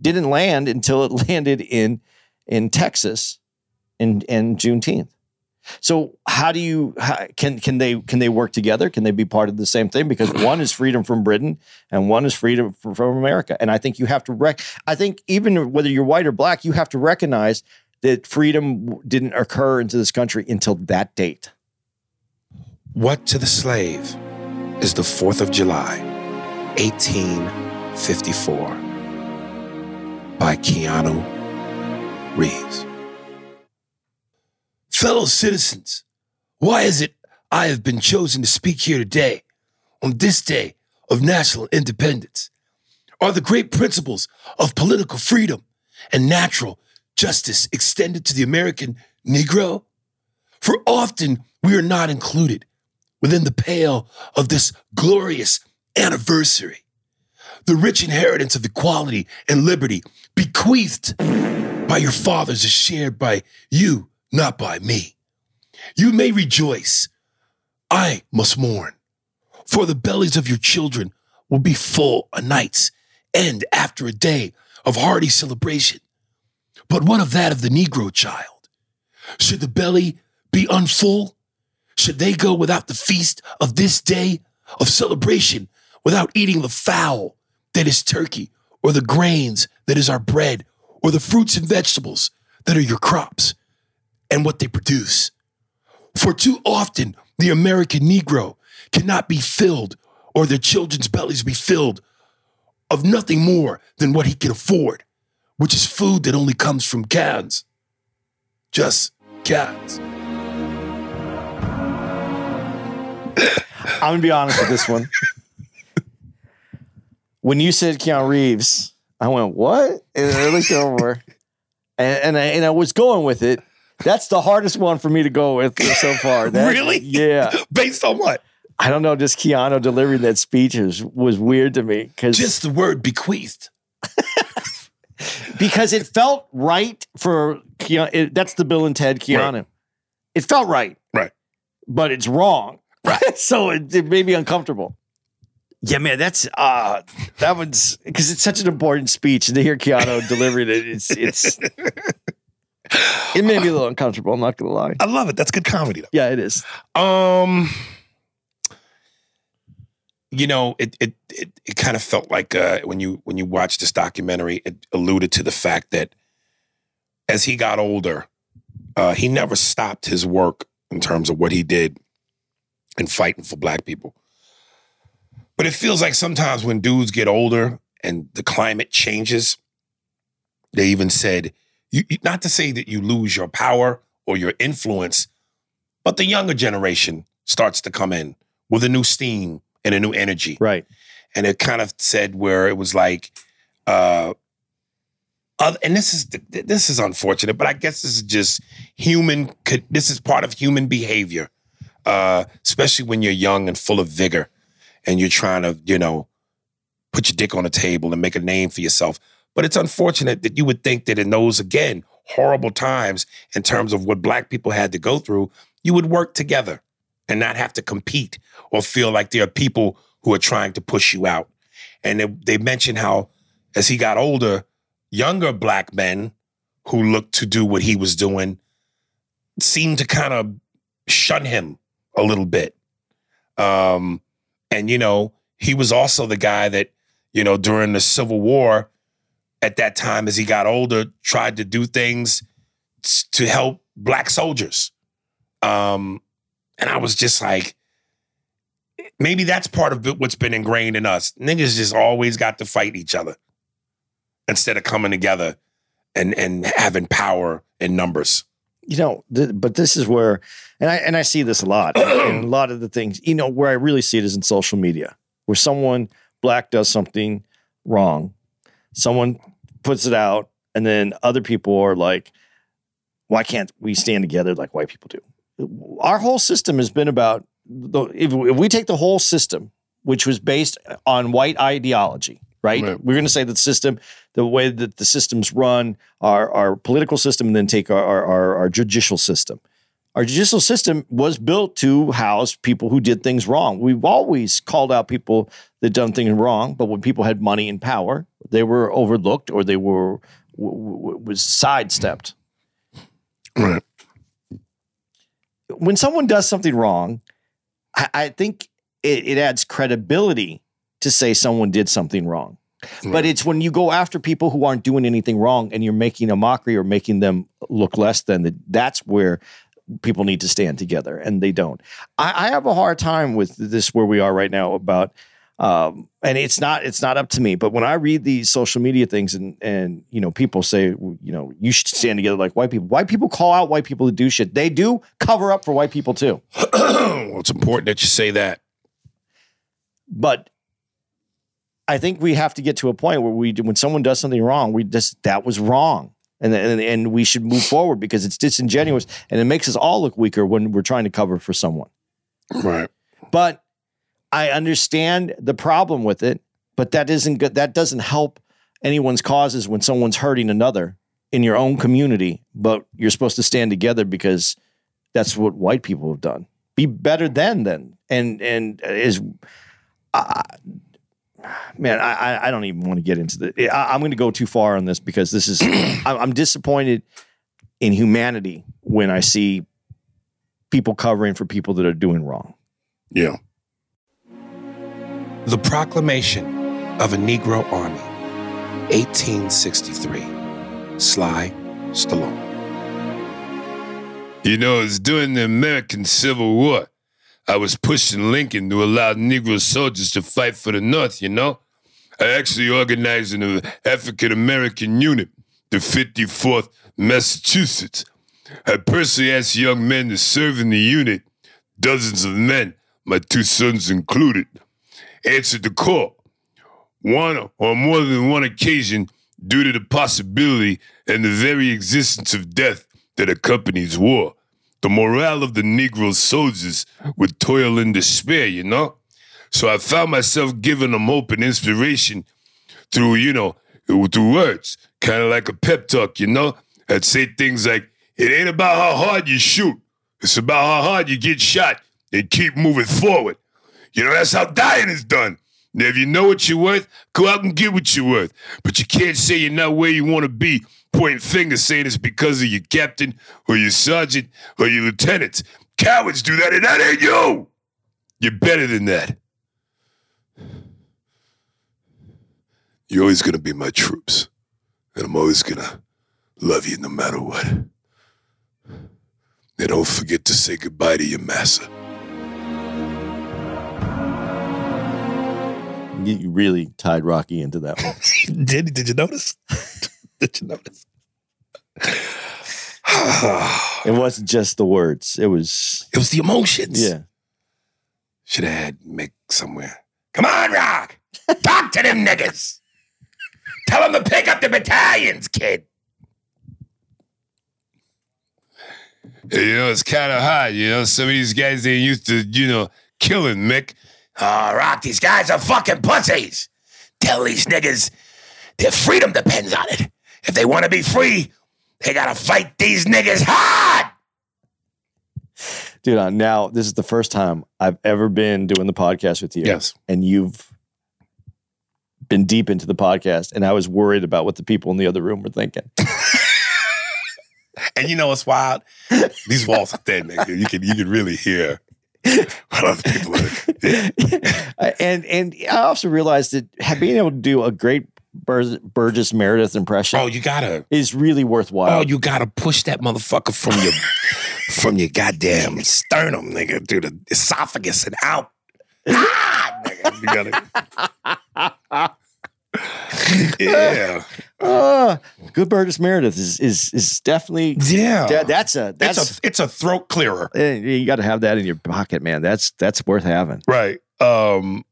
didn't land until it landed in in Texas in, in Juneteenth. So how do you how, can can they can they work together? Can they be part of the same thing? Because one is freedom from Britain and one is freedom from, from America. And I think you have to rec. I think even whether you're white or black, you have to recognize that freedom didn't occur into this country until that date. What to the slave is the 4th of July, 1854, by Keanu Reeves. Fellow citizens, why is it I have been chosen to speak here today on this day of national independence? Are the great principles of political freedom and natural justice extended to the American Negro? For often we are not included within the pale of this glorious anniversary. The rich inheritance of equality and liberty bequeathed by your fathers is shared by you, not by me. You may rejoice. I must mourn. For the bellies of your children will be full o' nights and after a day of hearty celebration. But what of that of the Negro child? Should the belly be unfull? Should they go without the feast of this day of celebration, without eating the fowl that is turkey, or the grains that is our bread, or the fruits and vegetables that are your crops and what they produce? For too often, the American Negro cannot be filled, or their children's bellies be filled of nothing more than what he can afford, which is food that only comes from cans. Just cans. I'm gonna be honest with this one. when you said Keanu Reeves, I went, "What?" And I looked over, and and I, and I was going with it. That's the hardest one for me to go with so far. That- Really? Yeah. Based on what? I don't know. Just Keanu delivering that speech is, was weird to me because Just the word bequeathed. because it felt right for Keanu. It, that's the Bill and Ted Keanu. It felt right, Right. but it's wrong. Right. so it, it made me uncomfortable. Yeah, man, that's uh that one's because it's such an important speech and to hear Keanu delivering it, it's it's it made me a little uncomfortable. I'm not gonna lie. I love it. That's good comedy though. Yeah, it is. Um you know, it it it, it kind of felt like uh, when you when you watch this documentary, it alluded to the fact that as he got older, uh, he never stopped his work in terms of what he did in fighting for black people. But it feels like sometimes when dudes get older and the climate changes, they even said, you, not to say that you lose your power or your influence, but the younger generation starts to come in with a new steam and a new energy Right. and it kind of said where it was like uh oth- and this is this is unfortunate but i guess this is just human this is part of human behavior uh especially when you're young and full of vigor and you're trying to you know put your dick on the table and make a name for yourself but it's unfortunate that you would think that in those again horrible times in terms of what black people had to go through you would work together and not have to compete or feel like there are people who are trying to push you out. And they, they mentioned how as he got older, younger black men who looked to do what he was doing seemed to kind of shun him a little bit. Um, and you know, he was also the guy that, you know, during the Civil War, at that time, as he got older, tried to do things to help black soldiers. Um, and I was just like, maybe that's part of what's been ingrained in us. Niggas just always got to fight each other instead of coming together and and having power in numbers. You know, th- but this is where, and I and I see this a lot, and a lot of the things, you know, where I really see it is in social media, where someone black does something wrong, someone puts it out, and then other people are like, "Why can't we stand together like white people do?" Our whole system has been about the, if, if we take the whole system, which was based on white ideology, right? Right. We're going to say that the system, the way that the systems run, our our political system, and then take our our, our, judicial system. Our judicial system was built to house people who did things wrong. We've always called out people that done things wrong, but when people had money and power, they were overlooked or they were was sidestepped. Right. When someone does something wrong, I, I think it, it adds credibility to say someone did something wrong. But it's when you go after people who aren't doing anything wrong and you're making a mockery or making them look less than that. That's where people need to stand together, and they don't. I, I have a hard time with this where we are right now about, um, and it's not it's not up to me. But when I read these social media things and and you know people say you know you should stand together like white people. White people call out white people to do shit. They do cover up for white people too. well, it's important that you say that. but I think we have to get to a point where we, when someone does something wrong, we just that was wrong, and and, and we should move forward because it's disingenuous and it makes us all look weaker when we're trying to cover for someone. Right. But I understand the problem with it, but that isn't good. That doesn't help anyone's causes when someone's hurting another in your own community. But you're supposed to stand together because that's what white people have done. Be better than then, and and is. Uh, Man, I, I- I don't even want to get into the. I, I'm going to go too far on this because this is. I'm I'm disappointed in humanity when I see people covering for people that are doing wrong. Yeah. The Proclamation of a Negro Army, 1863. Sly Stallone. You know, it's during the American Civil War. I was pushing Lincoln to allow Negro soldiers to fight for the North, you know? I actually organized an African American unit, the 54th Massachusetts. I personally asked young men to serve in the unit. Dozens of men, my two sons included, answered the call. One or more than one occasion, due to the possibility and the very existence of death that accompanies war. The morale of the Negro soldiers would toil in despair, you know? So I found myself giving them hope and inspiration through, you know, through words, kind of like a pep talk, you know? I'd say things like, it ain't about how hard you shoot, it's about how hard you get shot and keep moving forward. You know, that's how dying is done. Now, if you know what you're worth, go out and get what you're worth. But you can't say you're not where you want to be, pointing fingers saying it's because of your captain or your sergeant or your lieutenants. Cowards do that, and that ain't you. You're better than that. You're always going to be my troops, and I'm always going to love you no matter what. And don't forget to say goodbye to your massa. You you really tied Rocky into that one. Did, did you notice? did you notice? it wasn't just the words. It was It was the emotions. yeah. Should have had Mick somewhere. Come on, Rock. Talk to them niggas. Tell them to pick up the battalions, kid. You know, it's kind of hard. You know, some of these guys they used to, you know, killing Mick. Oh, Rock, these guys are fucking pussies. Tell these niggas their freedom depends on it. If they want to be free, they gotta fight these niggas hard. dude. uh, Now this is the first time I've ever been doing the podcast with you. Yes. and you've been deep into the podcast, and I was worried about what the people in the other room were thinking. And you know what's wild? These walls are thin, nigga. You can you can really hear what other people are. and and I also realized that ha- being able to do a great Bur- Burgess Meredith impression Oh, you gotta is really worthwhile. oh, you gotta push that motherfucker from your from your goddamn sternum, nigga, through the esophagus and out. Ah, nigga. You gotta Yeah. Ah, good Burgess Meredith is is is definitely Yeah. that- that's a that's it's a it's a throat clearer. you got to have that in your pocket, man. That's that's worth having. Right. Um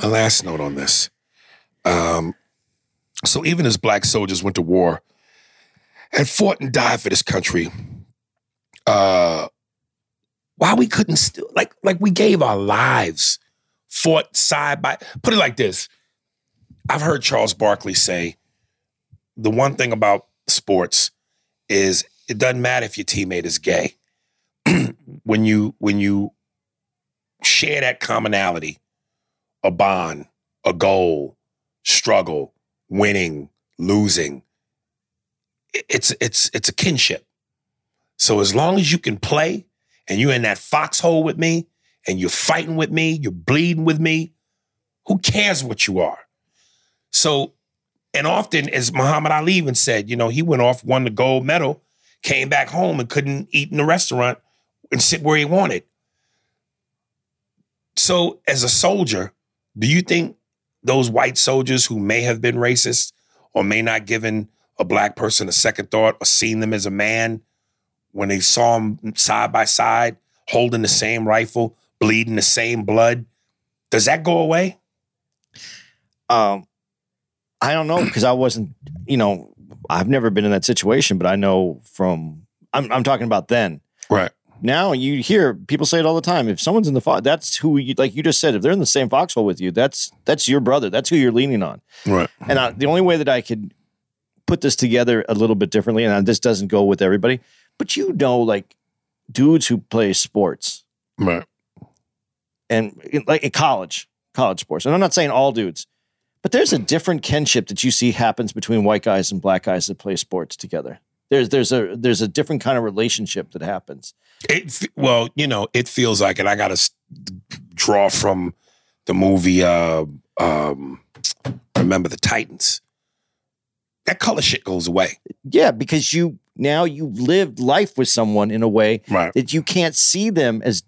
my last note on this. Um so even as black soldiers went to war and fought and died for this country, uh why we couldn't still like like we gave our lives, fought side by put it like this. I've heard Charles Barkley say the one thing about sports is it doesn't matter if your teammate is gay. when you when you share that commonality, a bond, a goal, struggle, winning, losing. It's it's it's a kinship. So as long as you can play and you're in that foxhole with me and you're fighting with me, you're bleeding with me, who cares what you are? So, and often, as Muhammad Ali even said, you know, he went off, won the gold medal, came back home and couldn't eat in the restaurant and sit where he wanted. So, as a soldier, do you think those white soldiers who may have been racist or may not given a black person a second thought or seen them as a man when they saw him side by side, holding the same rifle, bleeding the same blood, does that go away? Um, I don't know because I wasn't, you know, I've never been in that situation, but I know from I'm I'm talking about then. Right. Now you hear people say it all the time. If someone's in the fo- that's who you like you just said. If they're in the same foxhole with you, that's that's your brother. That's who you're leaning on. Right. And I, the only way that I could put this together a little bit differently, and this doesn't go with everybody, but you know, like dudes who play sports Right. and like in college, college sports. And I'm not saying all dudes, but there's a different kinship that you see happens between white guys and black guys that play sports together. There's there's a there's a different kind of relationship that happens. It well, you know, it feels like it. I got to draw from the movie. Uh, um, remember the Titans. That color shit goes away. Yeah, because you now you lived life with someone in a way Right. that you can't see them as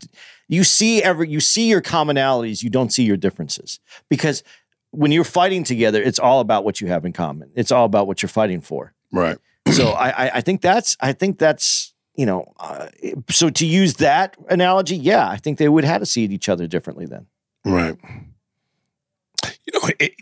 you see every you see your commonalities, you don't see your differences. Because when you're fighting together, it's all about what you have in common. It's all about what you're fighting for. Right. so I, I I think that's I think that's you know uh, so to use that analogy, yeah, I think they would have to see each other differently then. Right. You know, it,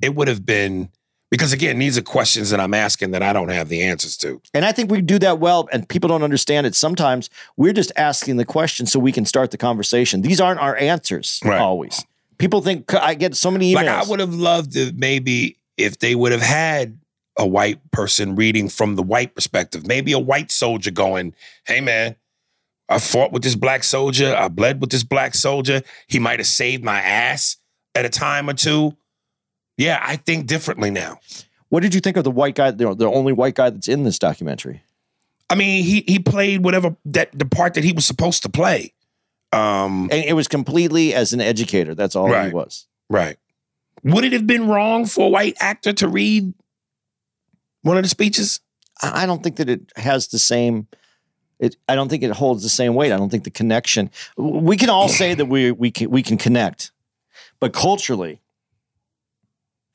it would have been because again, these are questions that I'm asking that I don't have the answers to. And I think we do that well, and people don't understand it. Sometimes we're just asking the question so we can start the conversation. These aren't our answers Right. always. People think I get so many emails. Like I would have loved if maybe if they would have had a white person reading from the white perspective, maybe a white soldier going, "Hey man, I fought with this black soldier. I bled with this black soldier. He might have saved my ass at a time or two. Yeah, I think differently now. what did you think of the white guy? The, the only white guy that's in this documentary. I mean, he he played whatever that the part that he was supposed to play. Um, And it was completely as an educator. That's all he was. right. Would it have been wrong for a white actor to read one of the speeches? I don't think that it has the same. It, I don't think it holds the same weight. I don't think the connection. We can all say that we we can we can connect, but culturally,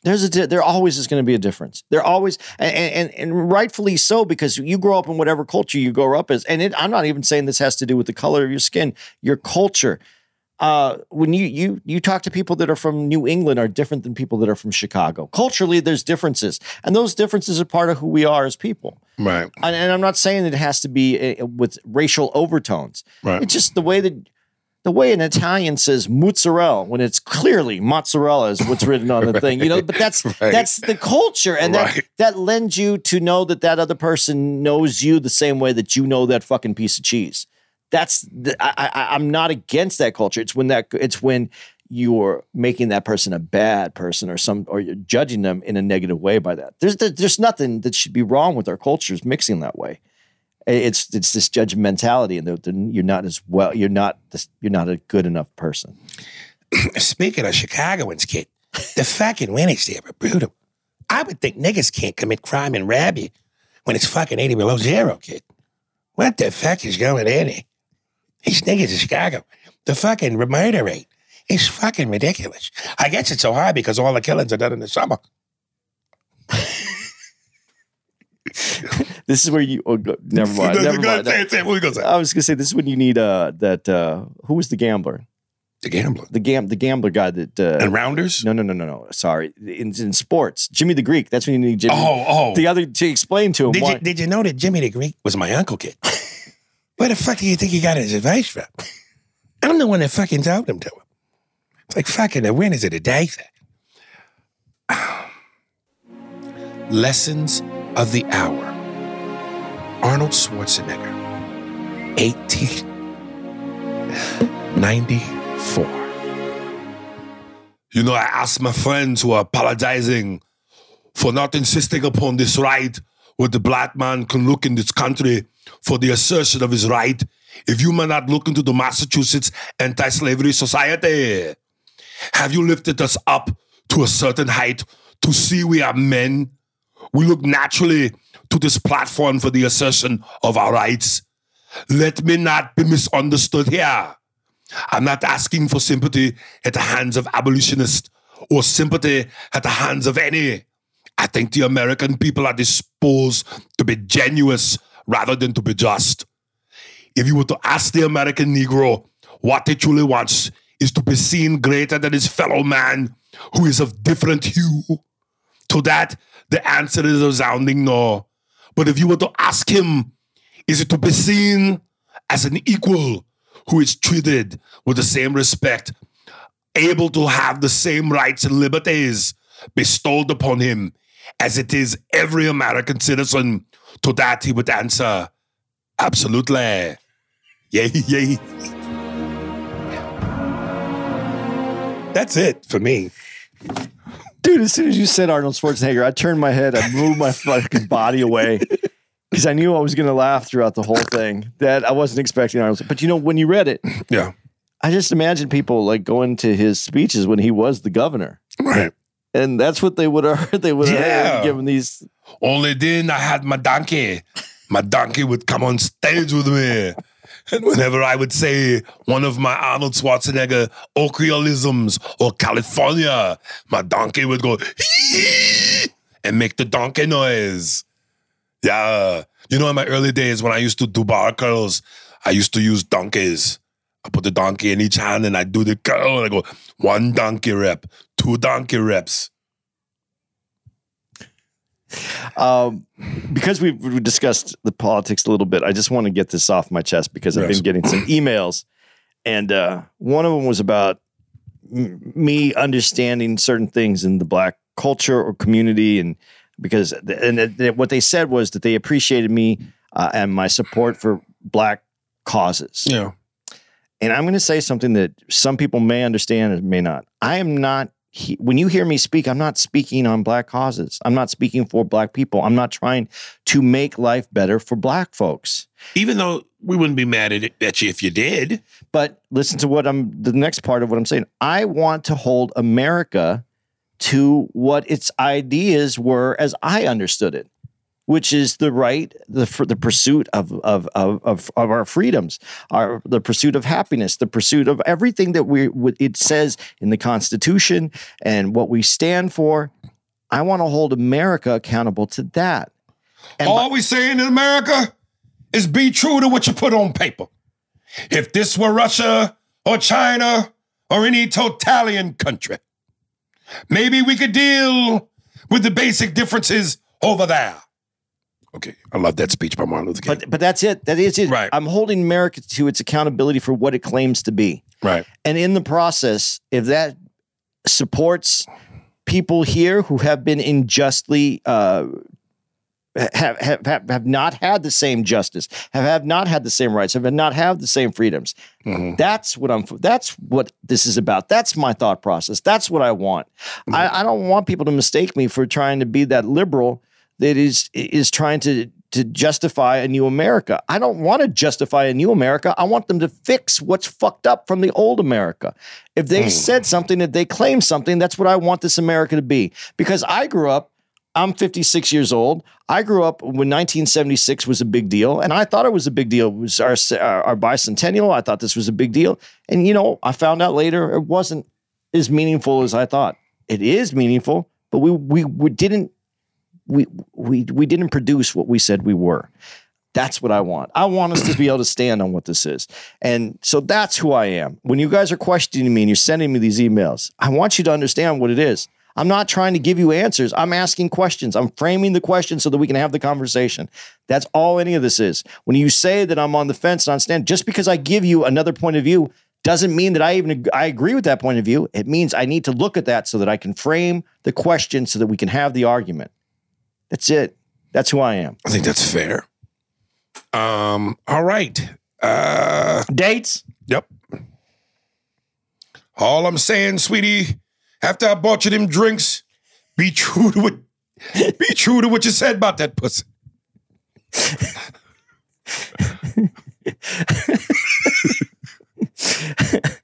there's a there always is going to be a difference. There always and, and and rightfully so because you grow up in whatever culture you grow up as. And it, I'm not even saying this has to do with the color of your skin. Your culture. Uh, when you you you talk to people that are from New England are different than people that are from Chicago. Culturally, there's differences, and those differences are part of who we are as people. Right. And, and I'm not saying that it has to be uh, with racial overtones. Right. It's just the way that the way an Italian says mozzarella when it's clearly mozzarella is what's written on the thing, you know. But that's Right. that's the culture, and that that lends you to know that that other person knows you the same way that you know that fucking piece of cheese. That's the, I, I'm not against that culture. It's when that it's when you're making that person a bad person or some or you're judging them in a negative way by that. There's there's nothing that should be wrong with our cultures mixing that way. It's it's this judgmentality, and that you're not as well. You're not this, you're not a good enough person. Speaking of Chicagoans, kid, the fucking winners there were brutal. I would think niggas can't commit crime and rob you when it's fucking 80 below zero, kid. What the fuck is going on here? These niggas in Chicago, the fucking murder rate is fucking ridiculous. I guess it's so high because all the killings are done in the summer. This is where you. Oh, go- never mind. never mind. say it, say it. What we gonna say? I was gonna say this is when you need uh that uh who was the gambler The gambler. the gam the gambler guy that uh, And rounders? no no no no no sorry in, in sports Jimmy the Greek that's when you need Jimmy Oh, oh. the other to explain to him Did why you, did you know that Jimmy the Greek was my uncle, kid? Where the fuck do you think he got his advice from? I'm the one that fucking told him to him. It's like fucking the winners of the day thing. Lessons of the Hour. Arnold Schwarzenegger, 1894. You know, I asked my friends who are apologizing for not insisting upon this right where the black man can look in this country for the assertion of his right if you may not look into the Massachusetts anti-slavery society. Have you lifted us up to a certain height to see we are men? We look naturally to this platform for the assertion of our rights. Let me not be misunderstood here. I'm not asking for sympathy at the hands of abolitionists or sympathy at the hands of any. I think the American people are disposed to be genuine rather than to be just. If you were to ask the American Negro what he truly wants is to be seen greater than his fellow man who is of different hue, to that, the answer is a resounding no. But if you were to ask him, is it to be seen as an equal who is treated with the same respect, able to have the same rights and liberties bestowed upon him as it is every American citizen? To that, he would answer, absolutely. Yay, yay. That's it for me. dude as soon as you said Arnold Schwarzenegger I turned my head I moved my fucking body away because I knew I was gonna laugh throughout the whole thing that I wasn't expecting Arnold but you know when you read it Yeah. I just imagine people like going to his speeches when he was the governor Right. And that's what they would have heard they would have Yeah. given these Only then I had my donkey. My donkey would come on stage with me. And whenever I would say one of my Arnold Schwarzenegger Ocreolisms or California, my donkey would go and make the donkey noise. Yeah. You know, in my early days when I used to do bar curls, I used to use donkeys. I put the donkey in each hand and I do the curl and I go, one donkey rep, two donkey reps. Um, because we've, we've discussed the politics a little bit, I just want to get this off my chest because I've Yes. been getting some emails, and uh, one of them was about m- me understanding certain things in the black culture or community, and because and what they said was that they appreciated me uh, and my support for black causes. Yeah. And I'm going to say something that some people may understand and may not. I am not. He, when you hear me speak, I'm not speaking on black causes. I'm not speaking for black people. I'm not trying to make life better for black folks. Even though we wouldn't be mad at, it, at you if you did. But listen to what I'm the next part of what I'm saying. I want to hold America to what its ideas were as I understood it, which is the right, the the pursuit of of of of, our freedoms, our the pursuit of happiness, the pursuit of everything that we it says in the Constitution and what we stand for. I want to hold America accountable to that. And All we saying in America is be true to what you put on paper. If this were Russia or China or any totalitarian country, maybe we could deal with the basic differences over there. Okay, I love that speech by Martin Luther King. But but that's it. That is it. Right. I'm holding America to its accountability for what it claims to be. Right. And in the process, if that supports people here who have been unjustly uh, have, have have have not had the same justice, have have not had the same rights, have not had the same freedoms. That's what I'm. That's what this is about. That's my thought process. That's what I want. I, I don't want people to mistake me for trying to be that liberal that is is trying to to justify a new America. I don't want to justify a new America. I want them to fix what's fucked up from the old America. If they hmm. said something, if they claim something, that's what I want this America to be. Because I grew up I'm 56 years old. I grew up when 1976 was a big deal, and I thought it was a big deal. It was our, our our bicentennial. I thought this was a big deal, and you know, I found out later it wasn't as meaningful as I thought. It is meaningful, but we we, we didn't we we we didn't produce what we said we were. That's what I want. I want us to be able to stand on what this is. And so that's who I am. When you guys are questioning me and you're sending me these emails, I want you to understand what it is. I'm not trying to give you answers. I'm asking questions. I'm framing the question so that we can have the conversation. That's all any of this is. When you say that I'm on the fence and on stand, just because I give you another point of view doesn't mean that I even I agree with that point of view. It means I need to look at that so that I can frame the question so that we can have the argument. That's it. That's who I am. I think that's fair. Um, all right. Uh Dates? Yep. All I'm saying, sweetie, after I bought you them drinks, be true to what be true to what you said about that pussy.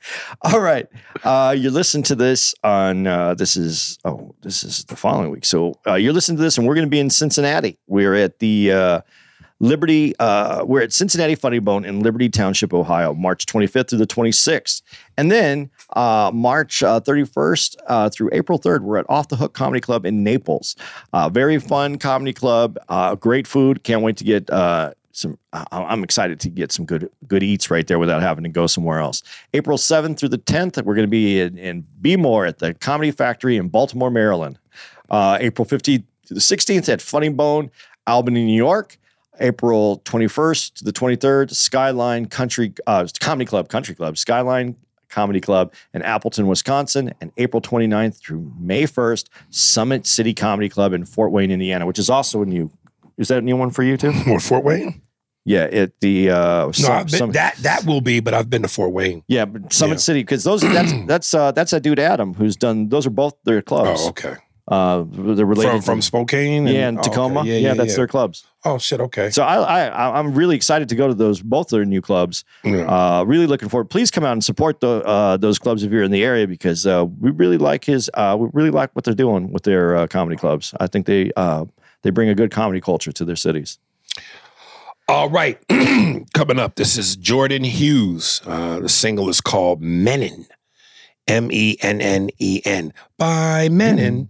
All right. Uh, you're listening to this on uh, this is oh this is the following week. So uh, you're listening to this, and we're going to be in Cincinnati. We're at the uh, Liberty. Uh, we're at Cincinnati Funny Bone in Liberty Township, Ohio, March 25th through the 26th, and then uh, March uh, 31st uh, through April 3rd, we're at Off the Hook Comedy Club in Naples. Very fun comedy club. Great food. Can't wait to get. Some I'm excited to get some good good eats right there without having to go somewhere else. April 7th through the 10th, we're going to be in, in Be More at the Comedy Factory in Baltimore, Maryland. Uh, April 15th to the 16th at Funny Bone, Albany, New York. April 21st to the 23rd, Skyline Country uh, Comedy Club, Country Club, Skyline Comedy Club in Appleton, Wisconsin. And April 29th through May 1st, Summit City Comedy Club in Fort Wayne, Indiana, which is also a new. Is that a new one for you too? Or Fort Wayne? Yeah, at the uh, No, been, that that will be, but I've been to Fort Wayne. yeah, but Summit Yeah. City because those that's that's uh, that's that dude Adam who's done. Those are both their clubs. Oh, okay. Uh, they're related From from Spokane. yeah, and oh, okay. Tacoma. Yeah, yeah, that's their clubs. Oh shit. Okay. So I, I I'm really excited to go to those both of their new clubs. Yeah. Uh, really looking forward. Please come out and support the uh, those clubs if you're in the area because uh, we really like his. Uh, we really like what they're doing with their uh, comedy clubs. I think they uh, they bring a good comedy culture to their cities. All right. Coming up, this is Jordan Hughes. Uh, the single is called Mennen. M E N N E N. By Mennen.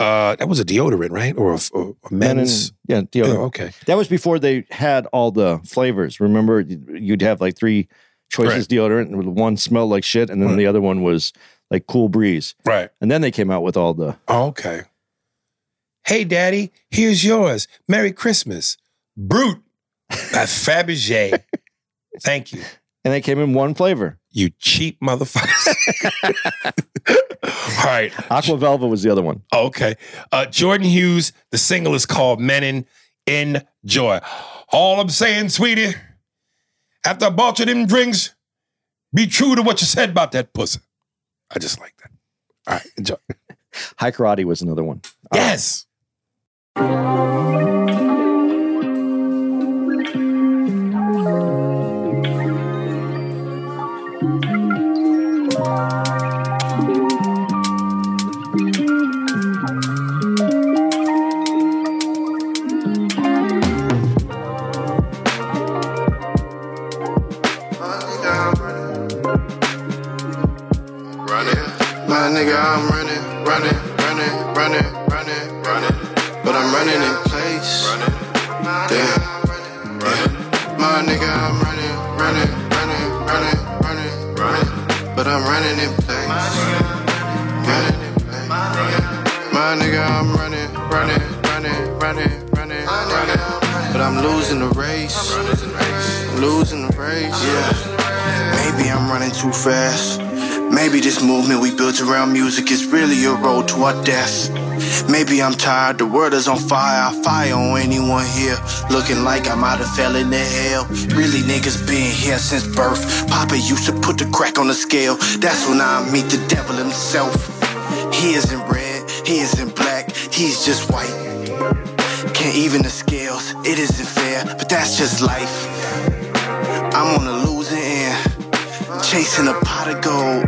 Uh, that was a deodorant, right? Or a, a men's. yeah, Yeah, deodorant. okay. That was before they had all the flavors. Remember, you'd have like three choices Right. deodorant, and one smelled like shit, and then Right. the other one was like cool breeze. Right. And then they came out with all the Oh, okay. Hey, Daddy, here's yours. Merry Christmas. Brut by Fabergé. Thank you. and they came in one flavor. You cheap motherfuckers. All right. Aqua Velva was the other one. Okay. Uh, Jordan Hughes, the single is called Mennen. Enjoy. All I'm saying, sweetie, after I bought you them drinks, be true to what you said about that pussy. I just like that. All right, enjoy. Hai Karate was another one. Yes. Running, my nigga, I'm running. In place. My nigga, I'm running, running, running, running, running, running. But I'm losing the race. Losing the race. Yeah. Maybe I'm running too fast. Maybe this movement we built around music is really a road to our death. Maybe I'm tired, the world is on fire. I fire on anyone here. Looking like I might have fell into hell. Really, niggas been here since birth. Papa used to put the crack on the scale. That's when I meet the devil himself. He isn't red, he isn't black, he's just white. Can't even the scales, it isn't fair, but that's just life. I'm on the losing end, chasing a pot of gold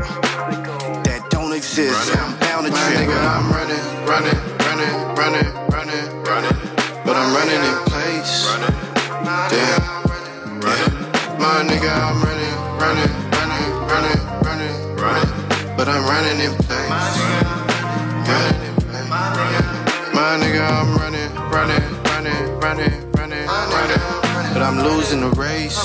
that don't exist. I'm bound My trip. nigga, I'm running, running, running, running, running, running. But I'm running in place. Damn. Yeah. My nigga, I'm running, running, running, running, running, running. But I'm running in place. Running in place. My nigga, I'm running, running, running, running, running, running. But I'm losing the race.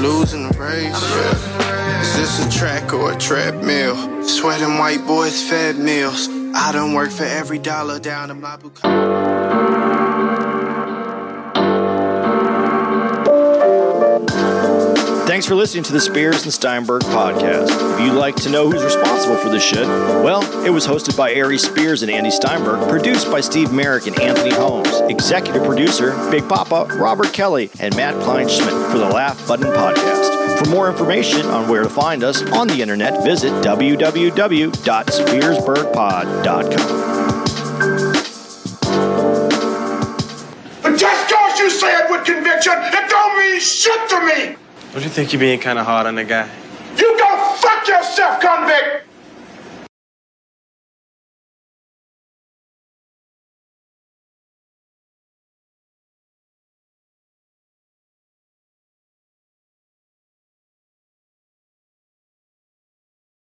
Losing the race. Is this a track or a treadmill? Sweating white boys fed meals. I done work for every dollar down in my blue Thanks for listening to the Spears and Steinberg podcast. If you'd like to know who's responsible for this shit, well, it was hosted by Ari Spears and Andy Steinberg, produced by Steve Merrick and Anthony Holmes, executive producer Big Papa Robert Kelly and Matt Kleinschmidt for the Laugh Button podcast. For more information on where to find us on the internet, visit www.spearsbergpod.com. But just cause you say it with conviction, it don't mean shit to me. Don't you think you're being kind of hard on the guy? You go fuck yourself, convict.